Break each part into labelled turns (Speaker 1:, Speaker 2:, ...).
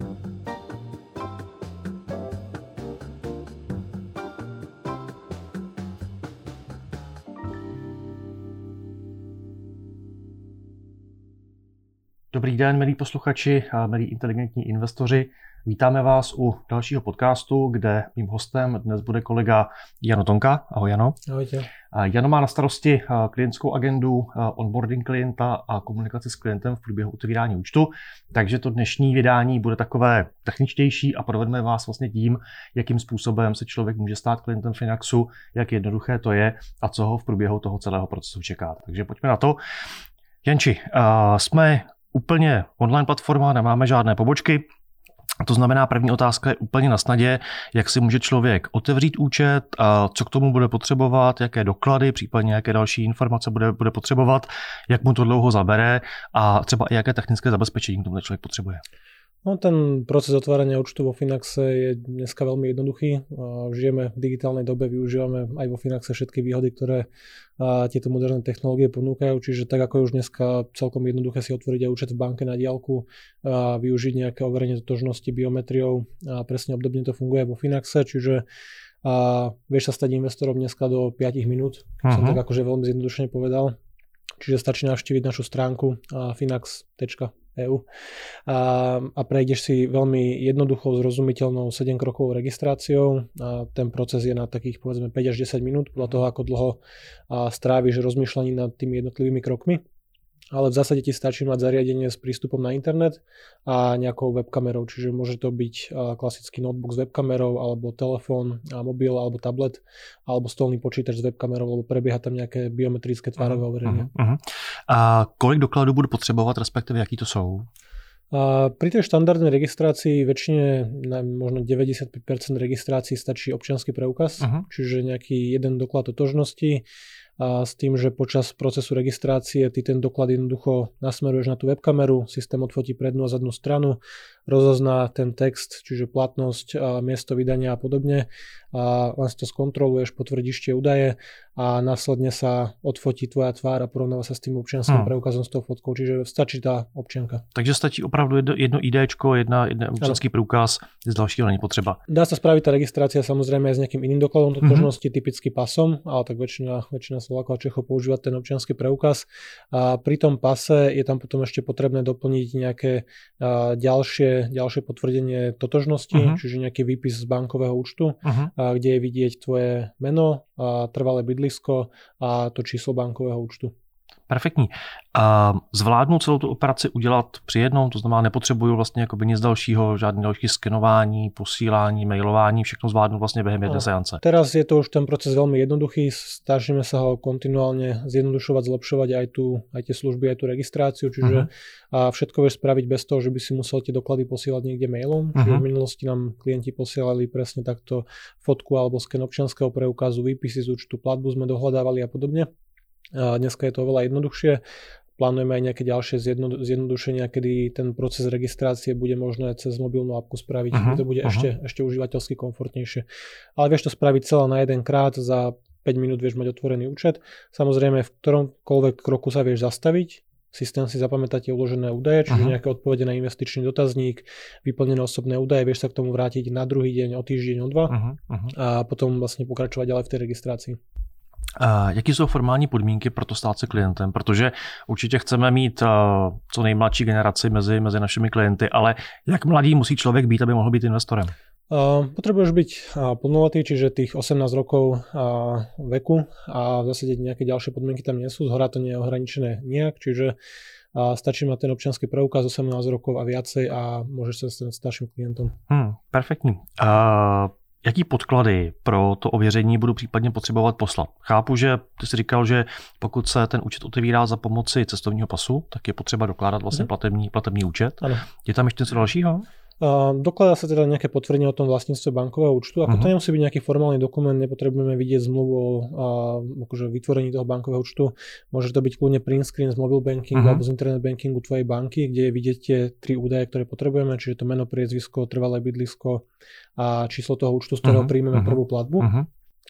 Speaker 1: thank you Dobrý den, milí posluchači a milí inteligentní investoři. Vítáme vás u dalšího podcastu, kde mým hostem dnes bude kolega Jano Tonka. Ahoj Jano.
Speaker 2: Ahojte.
Speaker 1: Jano má na starosti klientskou agendu, onboarding klienta a komunikaci s klientem v průběhu otevírání účtu, takže to dnešní vydání bude takové techničtější a provedeme vás vlastně tím, jakým způsobem se člověk může stát klientem Finaxu, jak jednoduché to je a co ho v průběhu toho celého procesu čeká. Takže pojďme na to. Janči, jsme úplně online platforma, nemáme žádné pobočky, to znamená, první otázka je úplně na snadě, jak si může člověk otevřít účet, a co k tomu bude potřebovat, jaké doklady, případně jaké další informace bude, bude potřebovat, jak mu to dlouho zabere a třeba i jaké technické zabezpečení k tomu člověk potřebuje.
Speaker 2: No, ten proces otvárania účtu vo Finaxe je dneska veľmi jednoduchý. Žijeme v digitálnej dobe, využívame aj vo Finaxe všetky výhody, ktoré tieto moderné technológie ponúkajú, čiže tak ako je už dneska celkom jednoduché si otvoriť aj účet v banke na diálku, a využiť nejaké overenie totožnosti biometriou a presne obdobne to funguje vo Finaxe, čiže a vieš sa stať investorom dneska do 5 minút, uh-huh. som tak akože veľmi zjednodušene povedal. Čiže stačí navštíviť našu stránku finax.com EU a, a prejdeš si veľmi jednoduchou, zrozumiteľnou 7 krokovou registráciou a ten proces je na takých povedzme 5 až 10 minút podľa toho, ako dlho stráviš rozmýšľaním nad tými jednotlivými krokmi ale v zásade ti stačí mať zariadenie s prístupom na internet a nejakou webkamerou, čiže môže to byť klasický notebook s webkamerou, alebo telefón, mobil, alebo tablet, alebo stolný počítač s webkamerou, lebo prebieha tam nejaké biometrické tvárové uh-huh, overenie. Uh-huh.
Speaker 1: A kolik dokladů budu potřebovat, respektive jaký to jsou?
Speaker 2: A pri tej štandardnej registrácii väčšine, možno 95% registrácií stačí občianský preukaz, uh-huh. čiže nejaký jeden doklad totožnosti, a s tým, že počas procesu registrácie ty ten doklad jednoducho nasmeruješ na tú webkameru, systém odfotí prednú a zadnú stranu, rozozná ten text, čiže platnosť, miesto vydania a podobne a len si to skontroluješ, potvrdíš tie údaje a následne sa odfotí tvoja tvár a porovnáva sa s tým občianským hmm. preukazom s tou fotkou, čiže stačí tá občianka.
Speaker 1: Takže stačí opravdu jedno, jedno IDčko, jedna, jedna občianský preukaz, z dalšího není potřeba.
Speaker 2: Dá sa spraviť tá registrácia samozrejme aj s nejakým iným dokladom totožnosti, mm-hmm. typicky pasom, ale tak väčšina, väčšina Slovákov a Čechov používa ten občianský preukaz. A pri tom pase je tam potom ešte potrebné doplniť nejaké a, ďalšie ďalšie, potvrdenie totožnosti, uh-huh. čiže nejaký výpis z bankového účtu, uh-huh. a, kde je vidieť tvoje meno, a trvalé bydlisko a to číslo bankového účtu.
Speaker 1: Perfektní. A zvládnu celou tu operaci udělat při jednom, to znamená, nepotřebuju vlastně jako nic dalšího, žádné další skenování, posílání, mailování, všechno zvládnu vlastně během jedné seance.
Speaker 2: Teraz je to už ten proces veľmi jednoduchý, snažíme sa ho kontinuálne zjednodušovať, zlepšovať aj, tu, aj tie služby, aj tú registráciu, čiže uh-huh. a všetko vieš spraviť bez toho, že by si musel tie doklady posielať niekde mailom. Uh-huh. Čiže v minulosti nám klienti posielali presne takto fotku alebo sken občianského preukazu, výpisy z účtu, platbu sme dohľadávali a podobne. Dneska je to oveľa jednoduchšie. Plánujeme aj nejaké ďalšie zjednodušenia, kedy ten proces registrácie bude možné cez mobilnú apku spraviť. Uh-huh, to bude uh-huh. ešte, ešte užívateľsky komfortnejšie. Ale vieš to spraviť celé na jeden krát, za 5 minút vieš mať otvorený účet. Samozrejme, v ktoromkoľvek kroku sa vieš zastaviť, systém si zapamätá tie uložené údaje, čiže uh-huh. nejaké odpovede na investičný dotazník, vyplnené osobné údaje, vieš sa k tomu vrátiť na druhý deň, o týždeň, o dva uh-huh. a potom vlastne pokračovať ďalej v tej registrácii.
Speaker 1: Uh, jaký jsou formální podmínky pro to stát se klientem? Protože určitě chceme mít uh, co nejmladší generaci mezi, mezi našimi klienty, ale jak mladý musí člověk být, aby mohl být investorem?
Speaker 2: Uh, potrebuješ byť uh, plnoletý, čiže tých 18 rokov uh, veku a v zásade nejaké ďalšie podmienky tam nie sú, zhora to nie je ohraničené nejak, čiže stačí mať ten občianský preukaz 18 rokov a viacej a môžeš sa stať starším klientom.
Speaker 1: Hmm, perfektní. Uh, Jaký podklady pro to ověření budu případně potřebovat poslat? Chápu, že ty jsi říkal, že pokud se ten účet otevírá za pomoci cestovního pasu, tak je potřeba dokládat vlastně mhm. platební, platební účet. Ano. Je tam ještě něco dalšího?
Speaker 2: Dokladá sa teda nejaké potvrdenie o tom vlastníctve bankového účtu. Ako uh-huh. to mhm. nemusí byť nejaký formálny dokument, nepotrebujeme vidieť zmluvu o akože vytvorení toho bankového účtu. Môže to byť kľudne print screen z mobile bankingu uh-huh. alebo z internet bankingu tvojej banky, kde vidíte tie tri údaje, ktoré potrebujeme, čiže to meno, priezvisko, trvalé bydlisko a číslo toho účtu, z ktorého uh-huh. príjmeme uh-huh. prvú platbu. Uh-huh.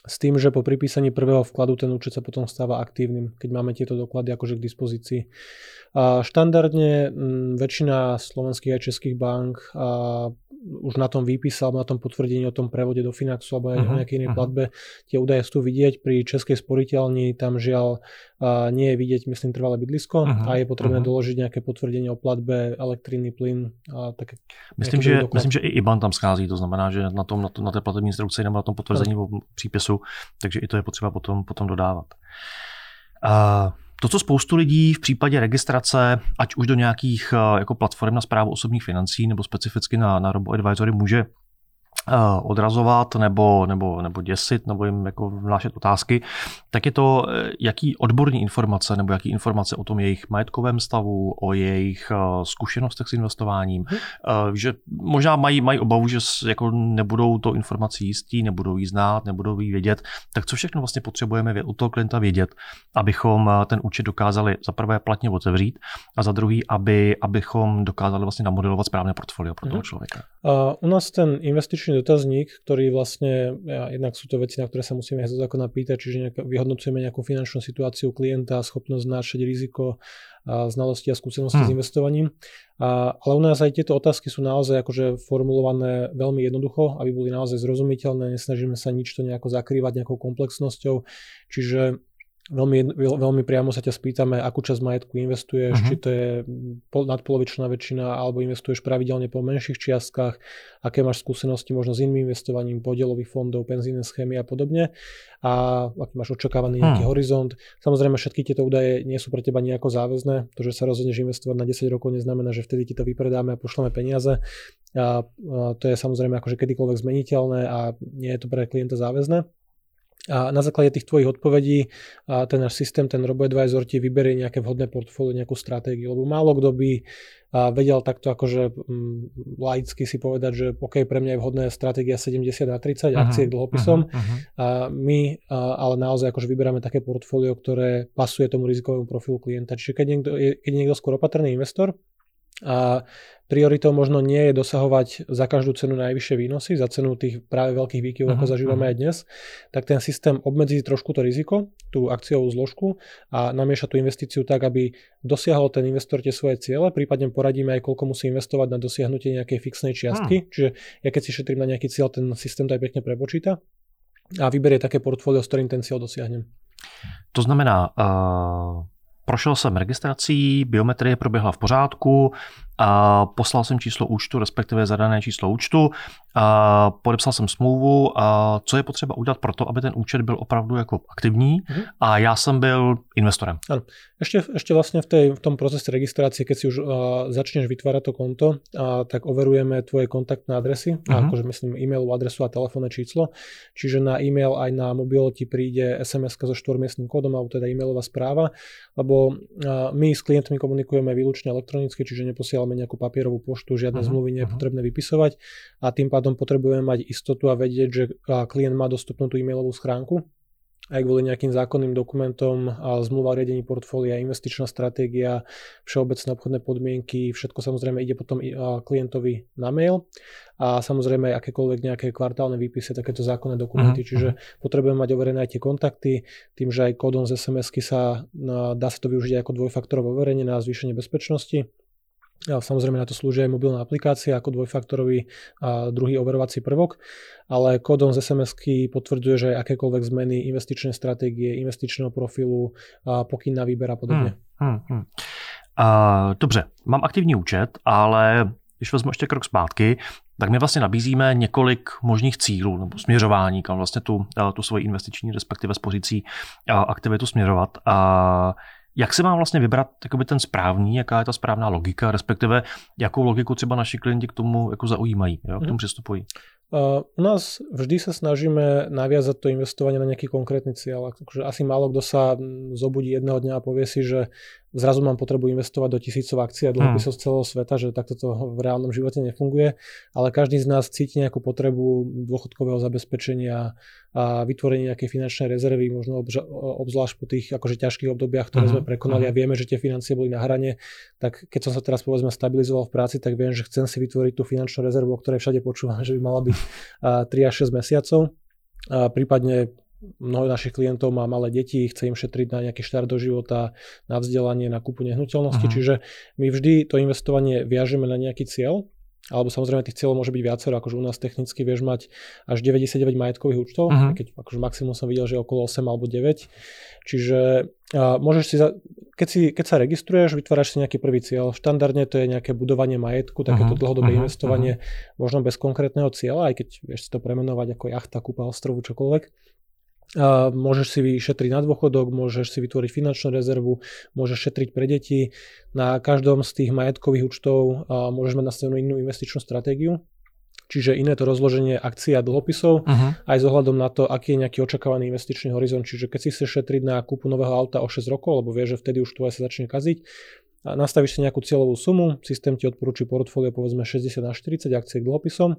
Speaker 2: S tým, že po pripísaní prvého vkladu ten účet sa potom stáva aktívnym, keď máme tieto doklady akože k dispozícii. A štandardne m, väčšina slovenských a českých bank a už na tom výpise alebo na tom potvrdení o tom prevode do Finaxu alebo uh-huh, o mhm, nejakej inej uh-huh. platbe tie údaje sú vidieť. Pri českej sporiteľni tam žiaľ a nie je vidieť, myslím, trvalé bydlisko uh-huh, a je potrebné uh-huh. doložiť nejaké potvrdenie o platbe, elektriny, plyn a také.
Speaker 1: Myslím, že, myslím, že i IBAN tam schází, to znamená, že na, tom, na, to, na té platební instrukci nebo na tom potvrzení uh-huh. o přípisu, takže i to je potřeba potom, potom dodávat. Uh, to, co spoustu lidí v případě registrace, ať už do nějakých eh, jako platform na zprávu osobních financí nebo specificky na, na Robo Advisory může odrazovat nebo, nebo, nebo děsit nebo jim jako vnášet otázky, tak je to, eh, jaký odborní informace nebo jaký informace o tom jejich majetkovém stavu, o jejich eh, zkušenostech s investováním, hmm. že možná mají, mají obavu, že jako nebudou to informací jistí, nebudou jí znát, nebudou jí vědět, tak co všechno vlastně potřebujeme u toho klienta vědět, abychom ten účet dokázali za prvé platně otevřít a za druhý, aby, abychom dokázali vlastně namodelovat správné portfolio pro toho hmm. člověka.
Speaker 2: U nás ten investičný dotazník, ktorý vlastne, ja, jednak sú to veci, na ktoré sa musíme aj zo zákona pýtať, čiže nejak, vyhodnocujeme nejakú finančnú situáciu klienta, schopnosť znášať riziko, a znalosti a skúsenosti hmm. s investovaním. A, ale u nás aj tieto otázky sú naozaj akože formulované veľmi jednoducho, aby boli naozaj zrozumiteľné, nesnažíme sa nič to nejako zakrývať nejakou komplexnosťou, čiže Veľmi, veľmi priamo sa ťa spýtame, akú časť majetku investuješ, uh-huh. či to je nadpolovičná väčšina, alebo investuješ pravidelne po menších čiastkách, aké máš skúsenosti možno s iným investovaním, podielových fondov, penzíne schémy a podobne a aký máš očakávaný nejaký uh-huh. horizont. Samozrejme, všetky tieto údaje nie sú pre teba nejako záväzné. To, že sa rozhodneš investovať na 10 rokov, neznamená, že vtedy ti to vypredáme a pošleme peniaze. A, a to je samozrejme akože kedykoľvek zmeniteľné a nie je to pre klienta záväzné. A na základe tých tvojich odpovedí a ten náš systém, ten RoboAdvisor ti vyberie nejaké vhodné portfólio, nejakú stratégiu, lebo málo kto by a vedel takto akože um, laicky si povedať, že OK, pre mňa je vhodná stratégia 70 na 30 uh-huh, akcie k dlhopisom. Uh-huh, uh-huh. A my a, ale naozaj akože vyberáme také portfólio, ktoré pasuje tomu rizikovému profilu klienta. Čiže keď niekto je, keď je niekto skôr opatrný investor, a prioritou možno nie je dosahovať za každú cenu najvyššie výnosy, za cenu tých práve veľkých výkyvov, uh-huh, ako mhm, zažívame uh-huh. aj dnes, tak ten systém obmedzí trošku to riziko, tú akciovú zložku a namieša tú investíciu tak, aby dosiahol ten investor tie svoje ciele, prípadne poradíme aj, koľko musí investovať na dosiahnutie nejakej fixnej čiastky, uh-huh. čiže ja keď si šetrím na nejaký cieľ, ten systém to aj pekne prepočíta a vyberie také portfólio, s ktorým ten cieľ dosiahnem.
Speaker 1: To znamená, uh Prošel jsem registrací, biometrie proběhla v pořádku, a poslal jsem číslo účtu, respektive zadané číslo účtu, a podepsal jsem smlouvu, a co je potřeba udělat pro to, aby ten účet byl opravdu jako aktivní mm-hmm. a já jsem byl investorem.
Speaker 2: Ano. Ešte, ešte vlastne v, tej, v tom procese registrácie, keď si už uh, začneš vytvárať to konto, uh, tak overujeme tvoje kontaktné adresy, mm-hmm. akože myslím e-mailovú adresu a telefónne číslo. Čiže na e-mail aj na mobil ti príde SMS so štvormiestným kódom, alebo teda e-mailová správa, lebo uh, my s klientmi komunikujeme výlučne elektronicky, čiže neposielame nejakú papierovú poštu, žiadne uh-huh, zmluvy nie je uh-huh. potrebné vypisovať a tým pádom potrebujeme mať istotu a vedieť, že klient má dostupnú tú e-mailovú schránku. Aj kvôli nejakým zákonným dokumentom, a zmluva o riadení portfólia, investičná stratégia, všeobecné obchodné podmienky, všetko samozrejme ide potom klientovi na mail. A samozrejme aj akékoľvek nejaké kvartálne výpisy, takéto zákonné dokumenty, uh-huh. čiže potrebujeme mať overené aj tie kontakty, tým, že aj kódom z SMS-ky sa dá sa to využiť ako dvojfaktorové overenie na zvýšenie bezpečnosti Samozrejme na to slúži aj mobilná aplikácia ako dvojfaktorový a druhý overovací prvok, ale kódom z SMS-ky potvrdzuje, že aj akékoľvek zmeny investičnej stratégie, investičného profilu, a pokyn na výber a podobne. Hmm, hmm, hmm.
Speaker 1: Uh, dobře, mám aktivní účet, ale když vezmu ještě krok zpátky, tak my vlastně nabízíme několik možných cílů nebo směřování, kam vlastně tu, tu svoji investiční, respektive spořící aktivitu směřovat. A jak se mám vlastně vybrat jakoby ten správný, jaká je ta správná logika, respektive jakou logiku třeba naši klienti k tomu jako zaujímají, jo, k tomu mhm. přistupují?
Speaker 2: Uh, u nás vždy sa snažíme naviazať to investovanie na nejaký konkrétny cieľ. Akože asi málo kto sa zobudí jedného dňa a povie si, že zrazu mám potrebu investovať do tisícov akcií a dlhopisov hmm. z celého sveta, že takto to v reálnom živote nefunguje, ale každý z nás cíti nejakú potrebu dôchodkového zabezpečenia a vytvorenie nejakej finančnej rezervy, možno obzvlášť po tých akože ťažkých obdobiach, ktoré hmm. sme prekonali hmm. a vieme, že tie financie boli na hrane, tak keď som sa teraz povedzme stabilizoval v práci, tak viem, že chcem si vytvoriť tú finančnú rezervu, o ktorej všade počúvam, že by mala byť 3 až 6 mesiacov. A prípadne mnoho našich klientov má malé deti, chce im šetriť na nejaký štart do života, na vzdelanie, na kúpu nehnuteľnosti, uh-huh. čiže my vždy to investovanie viažeme na nejaký cieľ, alebo samozrejme tých cieľov môže byť viacero, akože u nás technicky vieš mať až 99 majetkových účtov, uh-huh. keď akože maximum som videl, že okolo 8 alebo 9. Čiže a môžeš si, za, keď, si, keď sa registruješ, vytváraš si nejaký prvý cieľ. Štandardne to je nejaké budovanie majetku, takéto uh-huh. dlhodobé uh-huh. investovanie, uh-huh. možno bez konkrétneho cieľa, aj keď vieš si to premenovať ako jachta, kúpa ostrovu, čokoľvek. A môžeš si vyšetriť na dôchodok, môžeš si vytvoriť finančnú rezervu, môžeš šetriť pre deti. Na každom z tých majetkových účtov môžeš mať nastavenú inú investičnú stratégiu. Čiže iné to rozloženie akcií a dlhopisov, uh-huh. aj s ohľadom na to, aký je nejaký očakávaný investičný horizont. Čiže keď si chceš šetriť na kúpu nového auta o 6 rokov, lebo vieš, že vtedy už tvoje sa začne kaziť, nastavíš si nejakú cieľovú sumu, systém ti odporúči portfólio povedzme 60 na 40 akcií k dlhopisom,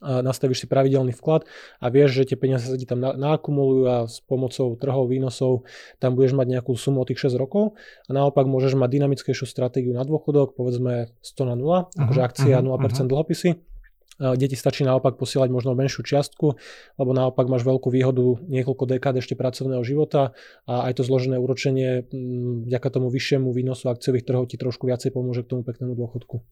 Speaker 2: nastavíš si pravidelný vklad a vieš, že tie peniaze sa ti tam naakumulujú a s pomocou trhov, výnosov tam budeš mať nejakú sumu o tých 6 rokov a naopak môžeš mať dynamickejšiu stratégiu na dôchodok, povedzme 100 na 0, uh-huh, akože akcia uh-huh, 0% uh-huh. dlhopisy deti stačí naopak posielať možno menšiu čiastku, lebo naopak máš veľkú výhodu niekoľko dekád ešte pracovného života a aj to zložené úročenie vďaka tomu vyššiemu výnosu akciových trhov ti trošku viacej pomôže k tomu peknému dôchodku.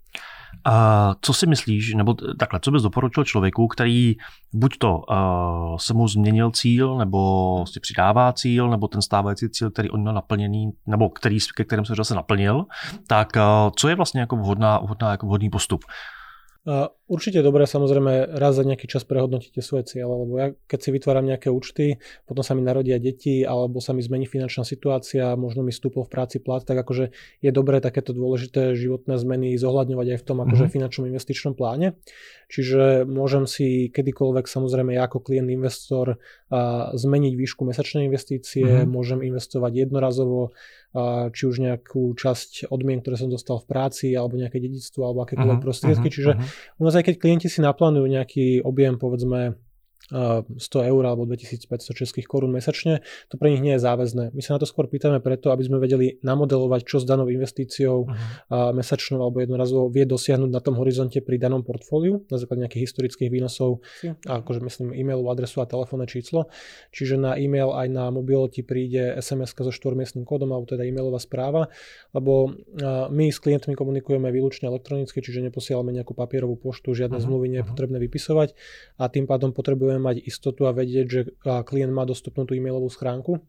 Speaker 1: A co si myslíš, nebo takhle, co bys doporučil člověku, který buď to uh, se mu změnil cíl, nebo si přidává cíl, nebo ten stávající cíl, který on měl naplněný, nebo který, ke kterém se zase naplnil, tak uh, co je vlastně jako vhodná, vhodná jako vhodný postup?
Speaker 2: Určite dobré samozrejme raz za nejaký čas prehodnotíte svoje cieľe, lebo ja keď si vytváram nejaké účty, potom sa mi narodia deti alebo sa mi zmení finančná situácia, možno mi stúpol v práci plat, tak akože je dobré takéto dôležité životné zmeny zohľadňovať aj v tom akože mm-hmm. finančnom investičnom pláne. Čiže môžem si kedykoľvek samozrejme ja ako klient investor a, zmeniť výšku mesačnej investície, mm-hmm. môžem investovať jednorazovo, a, či už nejakú časť odmien, ktoré som dostal v práci alebo nejaké dedictvo alebo akékoľvek mm-hmm. prostriedky. Čiže u nás aj keď klienti si naplánujú nejaký objem, povedzme 100 eur alebo 2500 českých korún mesačne, to pre nich nie je záväzné. My sa na to skôr pýtame preto, aby sme vedeli namodelovať, čo s danou investíciou uh-huh. mesačnou alebo jednorazovo vie dosiahnuť na tom horizonte pri danom portfóliu na základe nejakých historických výnosov, uh-huh. akože myslím e-mailovú adresu a telefónne číslo. Čiže na e-mail aj na mobil ti príde SMS so štvormiestným kódom alebo teda e-mailová správa, lebo my s klientmi komunikujeme výlučne elektronicky, čiže neposielame nejakú papierovú poštu, žiadne uh-huh. zmluvy nie je potrebné vypisovať a tým pádom potrebujeme potrebujeme mať istotu a vedieť, že klient má dostupnú tú e-mailovú schránku.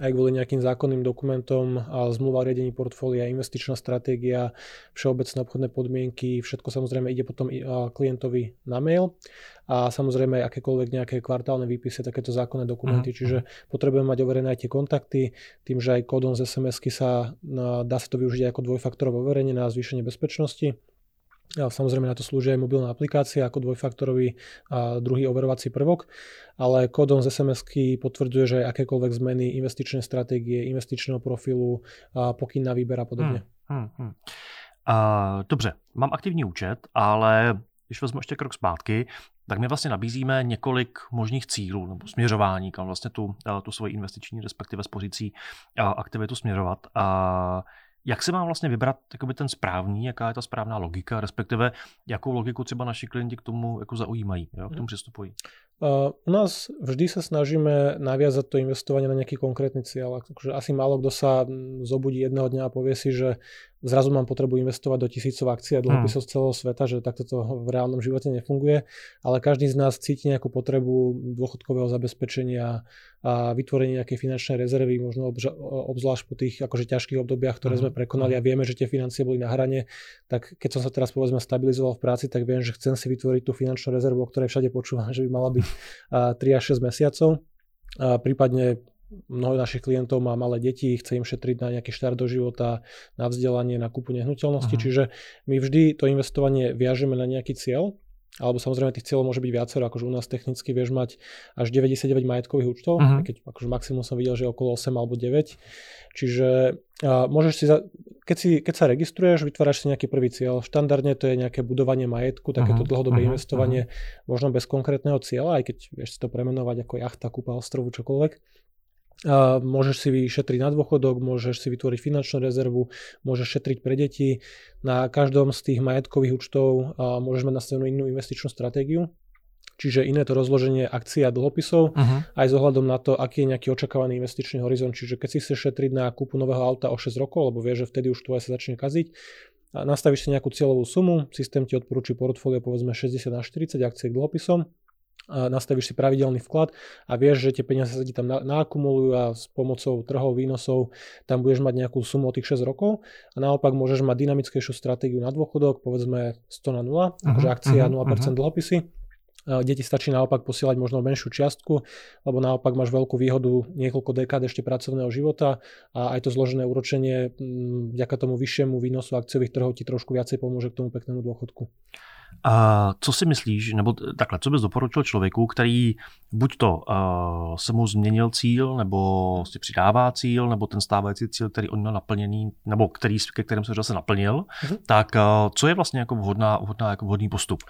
Speaker 2: Aj kvôli nejakým zákonným dokumentom, zmluva o riadení portfólia, investičná stratégia, všeobecné obchodné podmienky, všetko samozrejme ide potom klientovi na mail. A samozrejme aj akékoľvek nejaké kvartálne výpisy, takéto zákonné dokumenty, mm. čiže potrebujeme mať overené aj tie kontakty, tým, že aj kódom z SMS-ky sa dá sa to využiť ako dvojfaktorové overenie na zvýšenie bezpečnosti Samozrejme na to slúži aj mobilná aplikácia ako dvojfaktorový a druhý overovací prvok, ale kódom z sms potvrdzuje, že aj akékoľvek zmeny investičnej stratégie, investičného profilu, pokyn na výber a podobne. Hmm, hmm, hmm.
Speaker 1: Uh, dobře, mám aktivní účet, ale když vezmu ještě krok zpátky, tak my vlastně nabízíme několik možných cílů nebo směřování, kam vlastně tu, tu svoji investiční, respektive spořící aktivitu směřovat. A jak se má vlastně vybrat jakoby ten správný, jaká je ta správná logika, respektive jakou logiku třeba naši klienti k tomu jako zaujímají, jo, k tomu mhm. přistupují?
Speaker 2: U nás vždy sa snažíme naviazať to investovanie na nejaký konkrétny cieľ. Akože asi málo kto sa zobudí jedného dňa a povie si, že zrazu mám potrebu investovať do tisícov akcií a dlhopisov z celého sveta, že takto to v reálnom živote nefunguje, ale každý z nás cíti nejakú potrebu dôchodkového zabezpečenia a vytvorenie nejakej finančnej rezervy, možno obzvlášť po tých akože ťažkých obdobiach, ktoré sme prekonali a vieme, že tie financie boli na hrane, tak keď som sa teraz povedzme stabilizoval v práci, tak viem, že chcem si vytvoriť tú finančnú rezervu, o ktorej všade počúvam, že by mala byť 3 až 6 mesiacov. A prípadne mnoho našich klientov má malé deti, chce im šetriť na nejaký štart do života, na vzdelanie, na kúpu nehnuteľnosti, uh-huh. čiže my vždy to investovanie viažeme na nejaký cieľ, alebo samozrejme tých cieľov môže byť viacero, akože u nás technicky vieš mať až 99 majetkových účtov, uh-huh. keď akože maximum som videl, že okolo 8 alebo 9. Čiže a môžeš si, za, keď, si, keď sa registruješ, vytváraš si nejaký prvý cieľ. Štandardne to je nejaké budovanie majetku, takéto uh-huh. dlhodobé uh-huh. investovanie, uh-huh. možno bez konkrétneho cieľa, aj keď vieš si to premenovať ako jachta, kúpa ostrovu, čokoľvek môžeš si vyšetriť na dôchodok, môžeš si vytvoriť finančnú rezervu, môžeš šetriť pre deti. Na každom z tých majetkových účtov môžeš mať nastavenú inú investičnú stratégiu. Čiže iné to rozloženie akcií a dlhopisov, uh-huh. aj s ohľadom na to, aký je nejaký očakávaný investičný horizont. Čiže keď si chceš šetriť na kúpu nového auta o 6 rokov, lebo vieš, že vtedy už tvoje sa začne kaziť, a nastavíš si nejakú cieľovú sumu, systém ti odporúči portfólio povedzme 60 na 40 akcií k dlhopisom, a nastavíš si pravidelný vklad a vieš, že tie peniaze sa ti tam nakumulujú a s pomocou trhov, výnosov tam budeš mať nejakú sumu o tých 6 rokov a naopak môžeš mať dynamickejšiu stratégiu na dôchodok, povedzme 100 na 0, uh-huh, akože akcia uh-huh, 0% uh-huh. dlhopisy kde ti stačí naopak posielať možno menšiu čiastku, lebo naopak máš veľkú výhodu niekoľko dekád ešte pracovného života a aj to zložené úročenie vďaka tomu vyššiemu výnosu akciových trhov ti trošku viacej pomôže k tomu peknému dôchodku.
Speaker 1: A co si myslíš, nebo takhle, co bys doporučil člověku, který buď to uh, se mu změnil cíl, nebo si přidává cíl, nebo ten stávající cíl, který on měl naplněný, nebo který, ke kterém se zase naplnil, uh-huh. tak uh, co je vlastně jako vhodná, vhodná jako vhodný postup?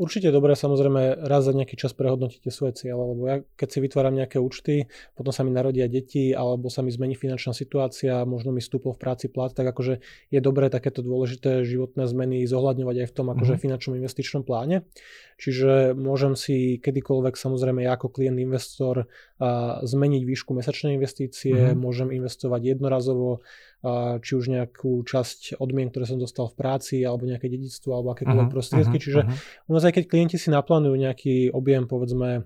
Speaker 2: Určite dobré samozrejme raz za nejaký čas prehodnotíte svoje cieľe, lebo ja keď si vytváram nejaké účty, potom sa mi narodia deti alebo sa mi zmení finančná situácia, možno mi stúpol v práci plat, tak akože je dobré takéto dôležité životné zmeny zohľadňovať aj v tom akože mm-hmm. finančnom investičnom pláne. Čiže môžem si kedykoľvek samozrejme ja ako klient investor a, zmeniť výšku mesačnej investície, mm-hmm. môžem investovať jednorazovo či už nejakú časť odmien, ktoré som dostal v práci, alebo nejaké dedictvo, alebo akékoľvek uh-huh, prostriedky. Uh-huh, Čiže uh-huh. u nás aj keď klienti si naplánujú nejaký objem, povedzme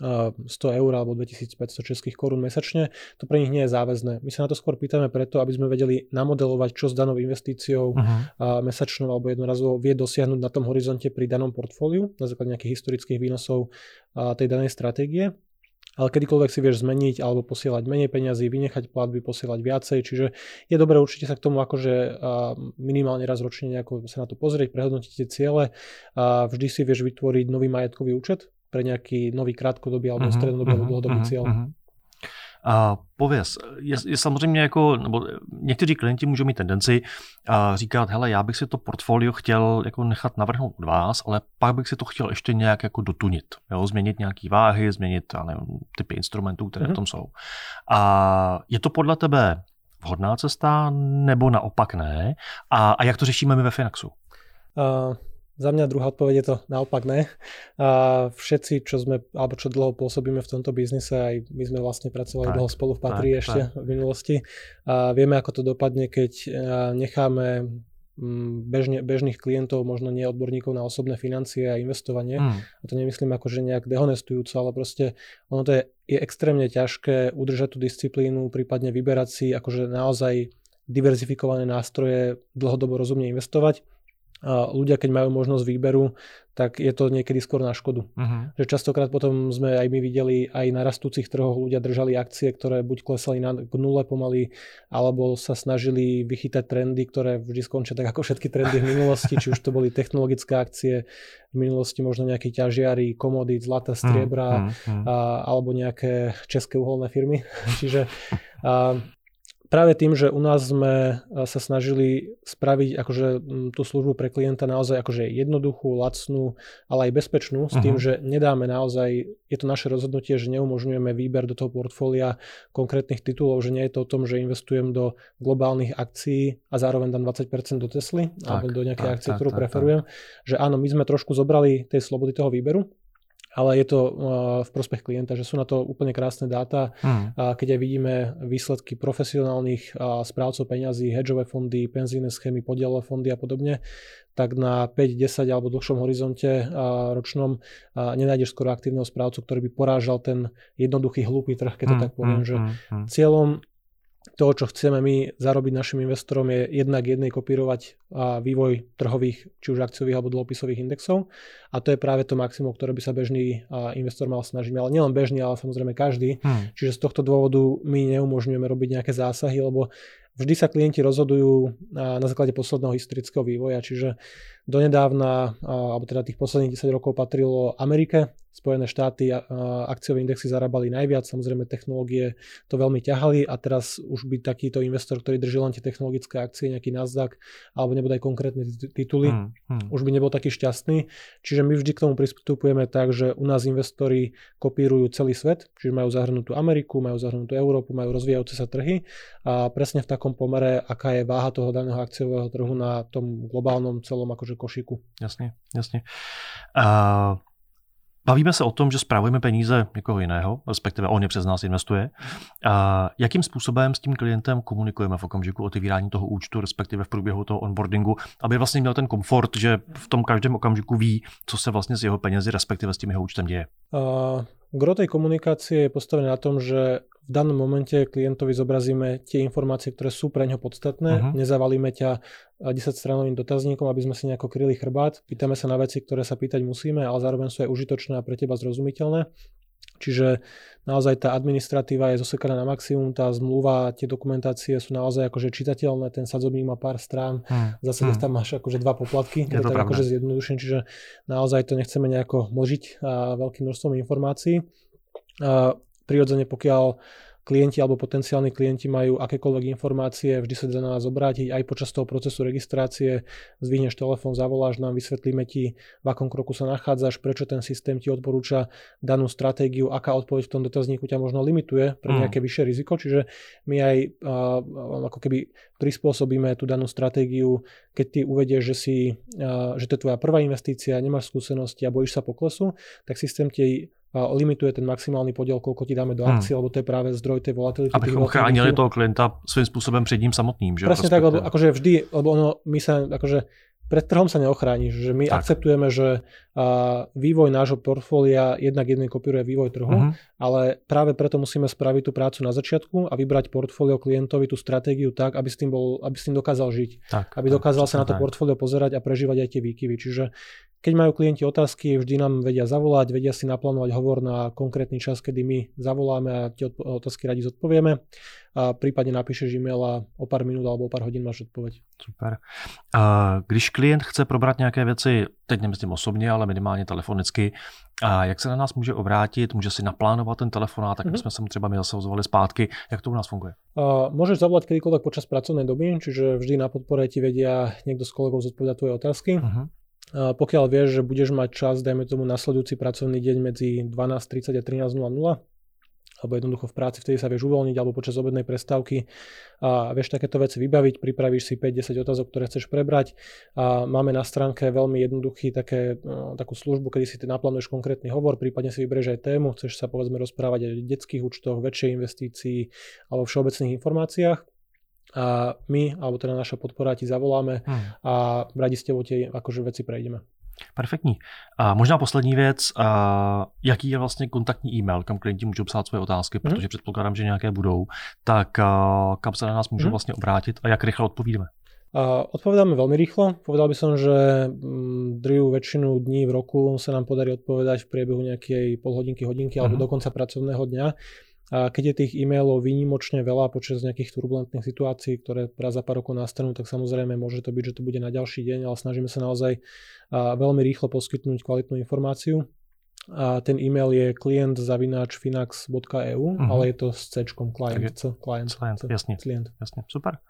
Speaker 2: 100 eur alebo 2500 českých korún mesačne, to pre nich nie je záväzné. My sa na to skôr pýtame preto, aby sme vedeli namodelovať, čo s danou investíciou uh-huh. mesačnou alebo jednorazovo vie dosiahnuť na tom horizonte pri danom portfóliu na základe nejakých historických výnosov tej danej stratégie ale kedykoľvek si vieš zmeniť alebo posielať menej peniazy, vynechať platby, posielať viacej, čiže je dobré určite sa k tomu akože minimálne raz ročne nejako sa na to pozrieť, prehodnotiť tie ciele a vždy si vieš vytvoriť nový majetkový účet pre nejaký nový krátkodobý alebo uh-huh, strednodobý uh-huh, alebo dlhodobý uh-huh, cieľ. Uh-huh.
Speaker 1: A pověz, je, je samozřejmě jako, nebo někteří klienti můžou mít tendenci a říkat, hele, já bych si to portfolio chtěl jako nechat navrhnout od vás, ale pak bych si to chtěl ještě nějak jako dotunit, jo? změnit nějaký váhy, změnit nevím, typy instrumentů, které mm-hmm. v mhm. tom jsou. A je to podle tebe vhodná cesta, nebo naopak ne? A, a jak to řešíme my ve Finaxu?
Speaker 2: Uh, za mňa druhá odpoveď je to naopak ne. A všetci, čo sme, alebo čo dlho pôsobíme v tomto biznise, aj my sme vlastne pracovali tak, dlho spolu v Patrii tak, ešte tak. v minulosti. A vieme, ako to dopadne, keď necháme mm, bežne, bežných klientov, možno nie odborníkov na osobné financie a investovanie. Mm. A to nemyslím ako, že nejak dehonestujúco, ale proste ono to je, je extrémne ťažké udržať tú disciplínu, prípadne vyberať si akože naozaj diverzifikované nástroje, dlhodobo rozumne investovať ľudia, keď majú možnosť výberu, tak je to niekedy skôr na škodu. Uh-huh. Že častokrát potom sme aj my videli aj na rastúcich trhoch ľudia držali akcie, ktoré buď klesali na, k nule pomaly, alebo sa snažili vychytať trendy, ktoré vždy skončia tak ako všetky trendy v minulosti, či už to boli technologické akcie, v minulosti možno nejaké ťažiary, komodít, zlata, striebra, uh-huh. a, alebo nejaké české uholné firmy. Čiže a, práve tým, že u nás sme sa snažili spraviť akože tú službu pre klienta naozaj akože jednoduchú, lacnú, ale aj bezpečnú, s tým, uh-huh. že nedáme naozaj, je to naše rozhodnutie, že neumožňujeme výber do toho portfólia konkrétnych titulov, že nie je to o tom, že investujem do globálnych akcií a zároveň dám 20% do Tesly tak, alebo do nejakej tak, akcie, tak, ktorú tak, preferujem. Tak. Že áno, my sme trošku zobrali tej slobody toho výberu, ale je to uh, v prospech klienta, že sú na to úplne krásne dáta. A keď aj vidíme výsledky profesionálnych uh, správcov peňazí, hedžové fondy, penzíne schémy, podielové fondy a podobne, tak na 5, 10 alebo dlhšom horizonte a ročnom nenájdeš skoro aktívneho správcu, ktorý by porážal ten jednoduchý hlúpy trh, keď to hmm, tak poviem. Hmm, že hmm. Cieľom to, čo chceme my zarobiť našim investorom je jednak jednej kopírovať vývoj trhových, či už akciových alebo dlhopisových indexov. A to je práve to maximum, ktoré by sa bežný investor mal snažiť. Ale nielen bežný, ale samozrejme každý. Hmm. Čiže z tohto dôvodu my neumožňujeme robiť nejaké zásahy, lebo vždy sa klienti rozhodujú na základe posledného historického vývoja. Čiže donedávna, alebo teda tých posledných 10 rokov patrilo Amerike, Spojené štáty akciové indexy zarábali najviac, samozrejme technológie to veľmi ťahali a teraz už by takýto investor, ktorý drží len tie technologické akcie, nejaký Nasdaq alebo nebude aj konkrétne tituly, hmm, hmm. už by nebol taký šťastný. Čiže my vždy k tomu pristupujeme tak, že u nás investori kopírujú celý svet, čiže majú zahrnutú Ameriku, majú zahrnutú Európu, majú rozvíjajúce sa trhy a presne v takom pomere, aká je váha toho daného akciového trhu na tom globálnom celom akože košiku.
Speaker 1: Jasne, jasne. Uh Bavíme se o tom, že správujeme peníze někoho jiného, respektive on je přes nás investuje. A jakým způsobem s tím klientem komunikujeme v okamžiku otevírání toho účtu, respektive v průběhu toho onboardingu, aby vlastně měl ten komfort, že v tom každém okamžiku ví, co se vlastně s jeho penězi, respektive s tím jeho účtem děje?
Speaker 2: Uh, gro tej komunikácie je postavené na tom, že v danom momente klientovi zobrazíme tie informácie, ktoré sú pre ňo podstatné, uh-huh. nezavalíme ťa 10-stranovým dotazníkom, aby sme si nejako kryli chrbát, pýtame sa na veci, ktoré sa pýtať musíme, ale zároveň sú aj užitočné a pre teba zrozumiteľné. Čiže naozaj tá administratíva je zosekaná na maximum, tá zmluva, tie dokumentácie sú naozaj akože čitateľné, ten sadzobník má pár strán, hmm. zase hmm. tam máš akože dva poplatky, je to tak akože zjednodušené, čiže naozaj to nechceme nejako mlžiť a veľkým množstvom informácií. A prirodzene pokiaľ klienti alebo potenciálni klienti majú akékoľvek informácie, vždy sa za nás obrátiť. Aj počas toho procesu registrácie, zvihneš telefón, zavoláš nám, vysvetlíme ti, v akom kroku sa nachádzaš, prečo ten systém ti odporúča danú stratégiu, aká odpoveď v tom dotazníku ťa možno limituje pre mm. nejaké vyššie riziko, čiže my aj ako keby prispôsobíme tú danú stratégiu, keď ty uvedieš, že, si, že to je tvoja prvá investícia, nemáš skúsenosti a bojíš sa poklesu, tak systém ti limituje ten maximální podíl, koľko ti dáme do hmm. akcií, hmm. lebo to je práve zdroj tej volatility.
Speaker 1: Abychom chránili toho klienta svým spôsobom před ním samotným. Že?
Speaker 2: Presne tak, lebo akože vždy, lebo ono, my sa akože pred trhom sa neochrániš, že my tak. akceptujeme, že a, vývoj nášho portfólia jednak jedný kopíruje vývoj trhu, uh-huh. ale práve preto musíme spraviť tú prácu na začiatku a vybrať portfólio klientovi tú stratégiu tak, aby s tým, bol, aby s tým dokázal žiť. Tak, aby dokázal tak, sa na to portfólio pozerať a prežívať aj tie výkyvy. Čiže keď majú klienti otázky, vždy nám vedia zavolať, vedia si naplánovať hovor na konkrétny čas, kedy my zavoláme a tie otázky radi zodpovieme. A prípadne napíšeš e-mail a o pár minút alebo o pár hodín máš odpoveď.
Speaker 1: Super. A když klient chce probrat nějaké věci, teď nemyslím osobně, ale minimálně telefonicky, a jak se na nás může obrátit, může si naplánovat ten telefonát, tak mm-hmm. jsme se třeba my zase ozvali zpátky. Jak to u nás funguje?
Speaker 2: A môžeš zavolať kedykoľvek počas pracovnej doby, čiže vždy na podpore ti vedia niekto z kolegov zodpovedať tvoje otázky. Uh-huh. Pokiaľ vieš, že budeš mať čas, dajme tomu nasledujúci pracovný deň medzi 12.30 a 13.00, alebo jednoducho v práci, vtedy sa vieš uvoľniť, alebo počas obednej prestávky a vieš takéto veci vybaviť, pripravíš si 5-10 otázok, ktoré chceš prebrať. A máme na stránke veľmi jednoduchý také, no, takú službu, kedy si ty naplánuješ konkrétny hovor, prípadne si vyberieš aj tému, chceš sa povedzme rozprávať aj o detských účtoch, väčšej investícii alebo všeobecných informáciách a my, alebo teda naša podpora ti zavoláme hmm. a radi s tebou tie akože veci prejdeme.
Speaker 1: Perfektní. A možná poslední věc, a jaký je vlastně kontaktní e-mail, kam klienti můžou psát svoje otázky, hmm. protože předpokládám, že nějaké budou, tak a, kam se na nás můžou hmm. vlastně obrátit a jak rychle odpovídáme?
Speaker 2: A odpovedáme veľmi rýchlo. Povedal by som, že mm, druhú väčšinu dní v roku sa nám podarí odpovedať v priebehu nejakej pol hodinky, mm-hmm. alebo mhm. dokonca pracovného dňa. A keď je tých e-mailov výnimočne veľa počas nejakých turbulentných situácií, ktoré raz za pár rokov nastanú, tak samozrejme môže to byť, že to bude na ďalší deň, ale snažíme sa naozaj veľmi rýchlo poskytnúť kvalitnú informáciu. A ten e-mail je klientzavináčfinax.eu, uh-huh. ale je to s C, client,
Speaker 1: C, client, client, jasne, client. jasne, super.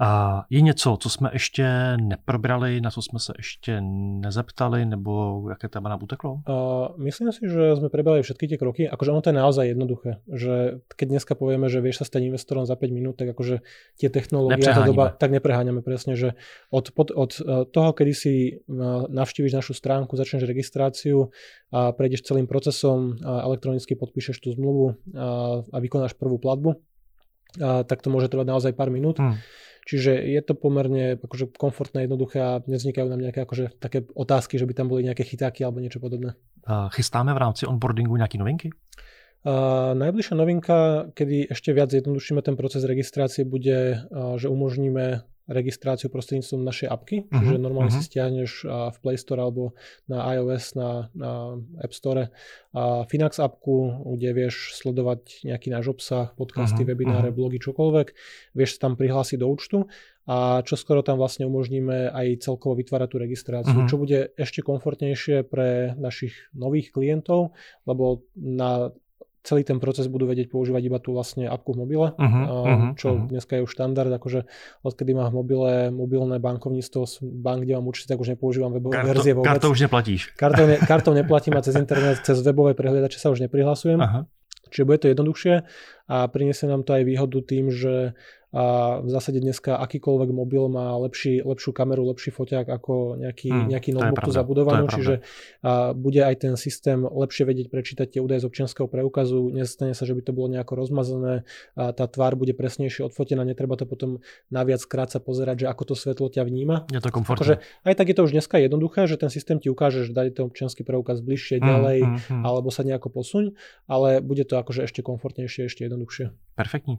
Speaker 1: A je něco, co jsme ještě neprobrali, na co jsme se ještě nezeptali, nebo jaké téma nám uteklo?
Speaker 2: Uh, myslím si, že sme prebrali všetky tie kroky. Akože ono to je naozaj jednoduché. Že keď dneska povieme, že vieš sa stať investorom za 5 minút, tak akože tie technológie a doba, tak nepreháňame presne, že od, pod, od toho, kedy si navštíviš našu stránku, začneš registráciu a prejdeš celým procesom, a elektronicky podpíšeš tú zmluvu a, a vykonáš prvú platbu, a, tak to môže trvať naozaj pár minút. Hmm. Čiže je to pomerne akože komfortné, jednoduché a nevznikajú nám nejaké akože také otázky, že by tam boli nejaké chytáky alebo niečo podobné.
Speaker 1: Chystáme v rámci onboardingu nejaké novinky?
Speaker 2: Uh, najbližšia novinka, kedy ešte viac zjednodušíme ten proces registrácie, bude, že umožníme registráciu prostredníctvom našej apky, uh-huh, čiže normálne uh-huh. si stiahneš v Play Store alebo na iOS, na, na App Store a Finax apku, kde vieš sledovať nejaký náš obsah, podcasty, uh-huh, webináre, uh-huh. blogy, čokoľvek. Vieš sa tam prihlásiť do účtu a čo skoro tam vlastne umožníme aj celkovo vytvárať tú registráciu, uh-huh. čo bude ešte komfortnejšie pre našich nových klientov, lebo na celý ten proces budú vedieť používať iba tú vlastne apku v mobile, uh-huh, uh-huh, čo uh-huh. dneska je už štandard, akože odkedy mám v mobile mobilné bankovníctvo, bank, kde mám účty, tak už nepoužívam webové Karto, verzie vôbec.
Speaker 1: Kartou už neplatíš.
Speaker 2: Kartou, ne, kartou neplatím a cez internet, cez webové prehliadače sa už neprihlasujem. Uh-huh. Čiže bude to jednoduchšie a priniesie nám to aj výhodu tým, že a v zásade dneska akýkoľvek mobil má lepší, lepšiu kameru, lepší foťák ako nejaký, hmm, nejaký notebook tu zabudovanú, čiže a bude aj ten systém lepšie vedieť prečítať tie údaje z občianského preukazu, nestane sa, že by to bolo nejako rozmazané, a tá tvár bude presnejšie odfotená, netreba to potom naviac krát sa pozerať, že ako to svetlo ťa vníma.
Speaker 1: Je to komfortné. Akože
Speaker 2: aj tak je to už dneska jednoduché, že ten systém ti ukáže, že daj ten občianský preukaz bližšie, hmm, ďalej, hmm, hmm. alebo sa nejako posuň, ale bude to akože ešte komfortnejšie, ešte jednoduchšie.
Speaker 1: Perfektní.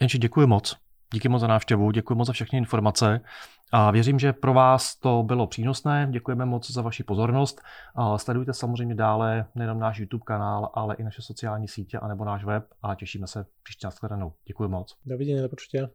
Speaker 1: Jenči, děkuji moc. Díky moc za návštěvu, děkuji moc za všechny informace a věřím, že pro vás to bylo přínosné. Děkujeme moc za vaši pozornost. Sledujte samozřejmě dále nejenom náš YouTube kanál, ale i naše sociální sítě anebo náš web a těšíme se příště na shledanou. Děkuji moc.
Speaker 2: Dovidenia, do počutia.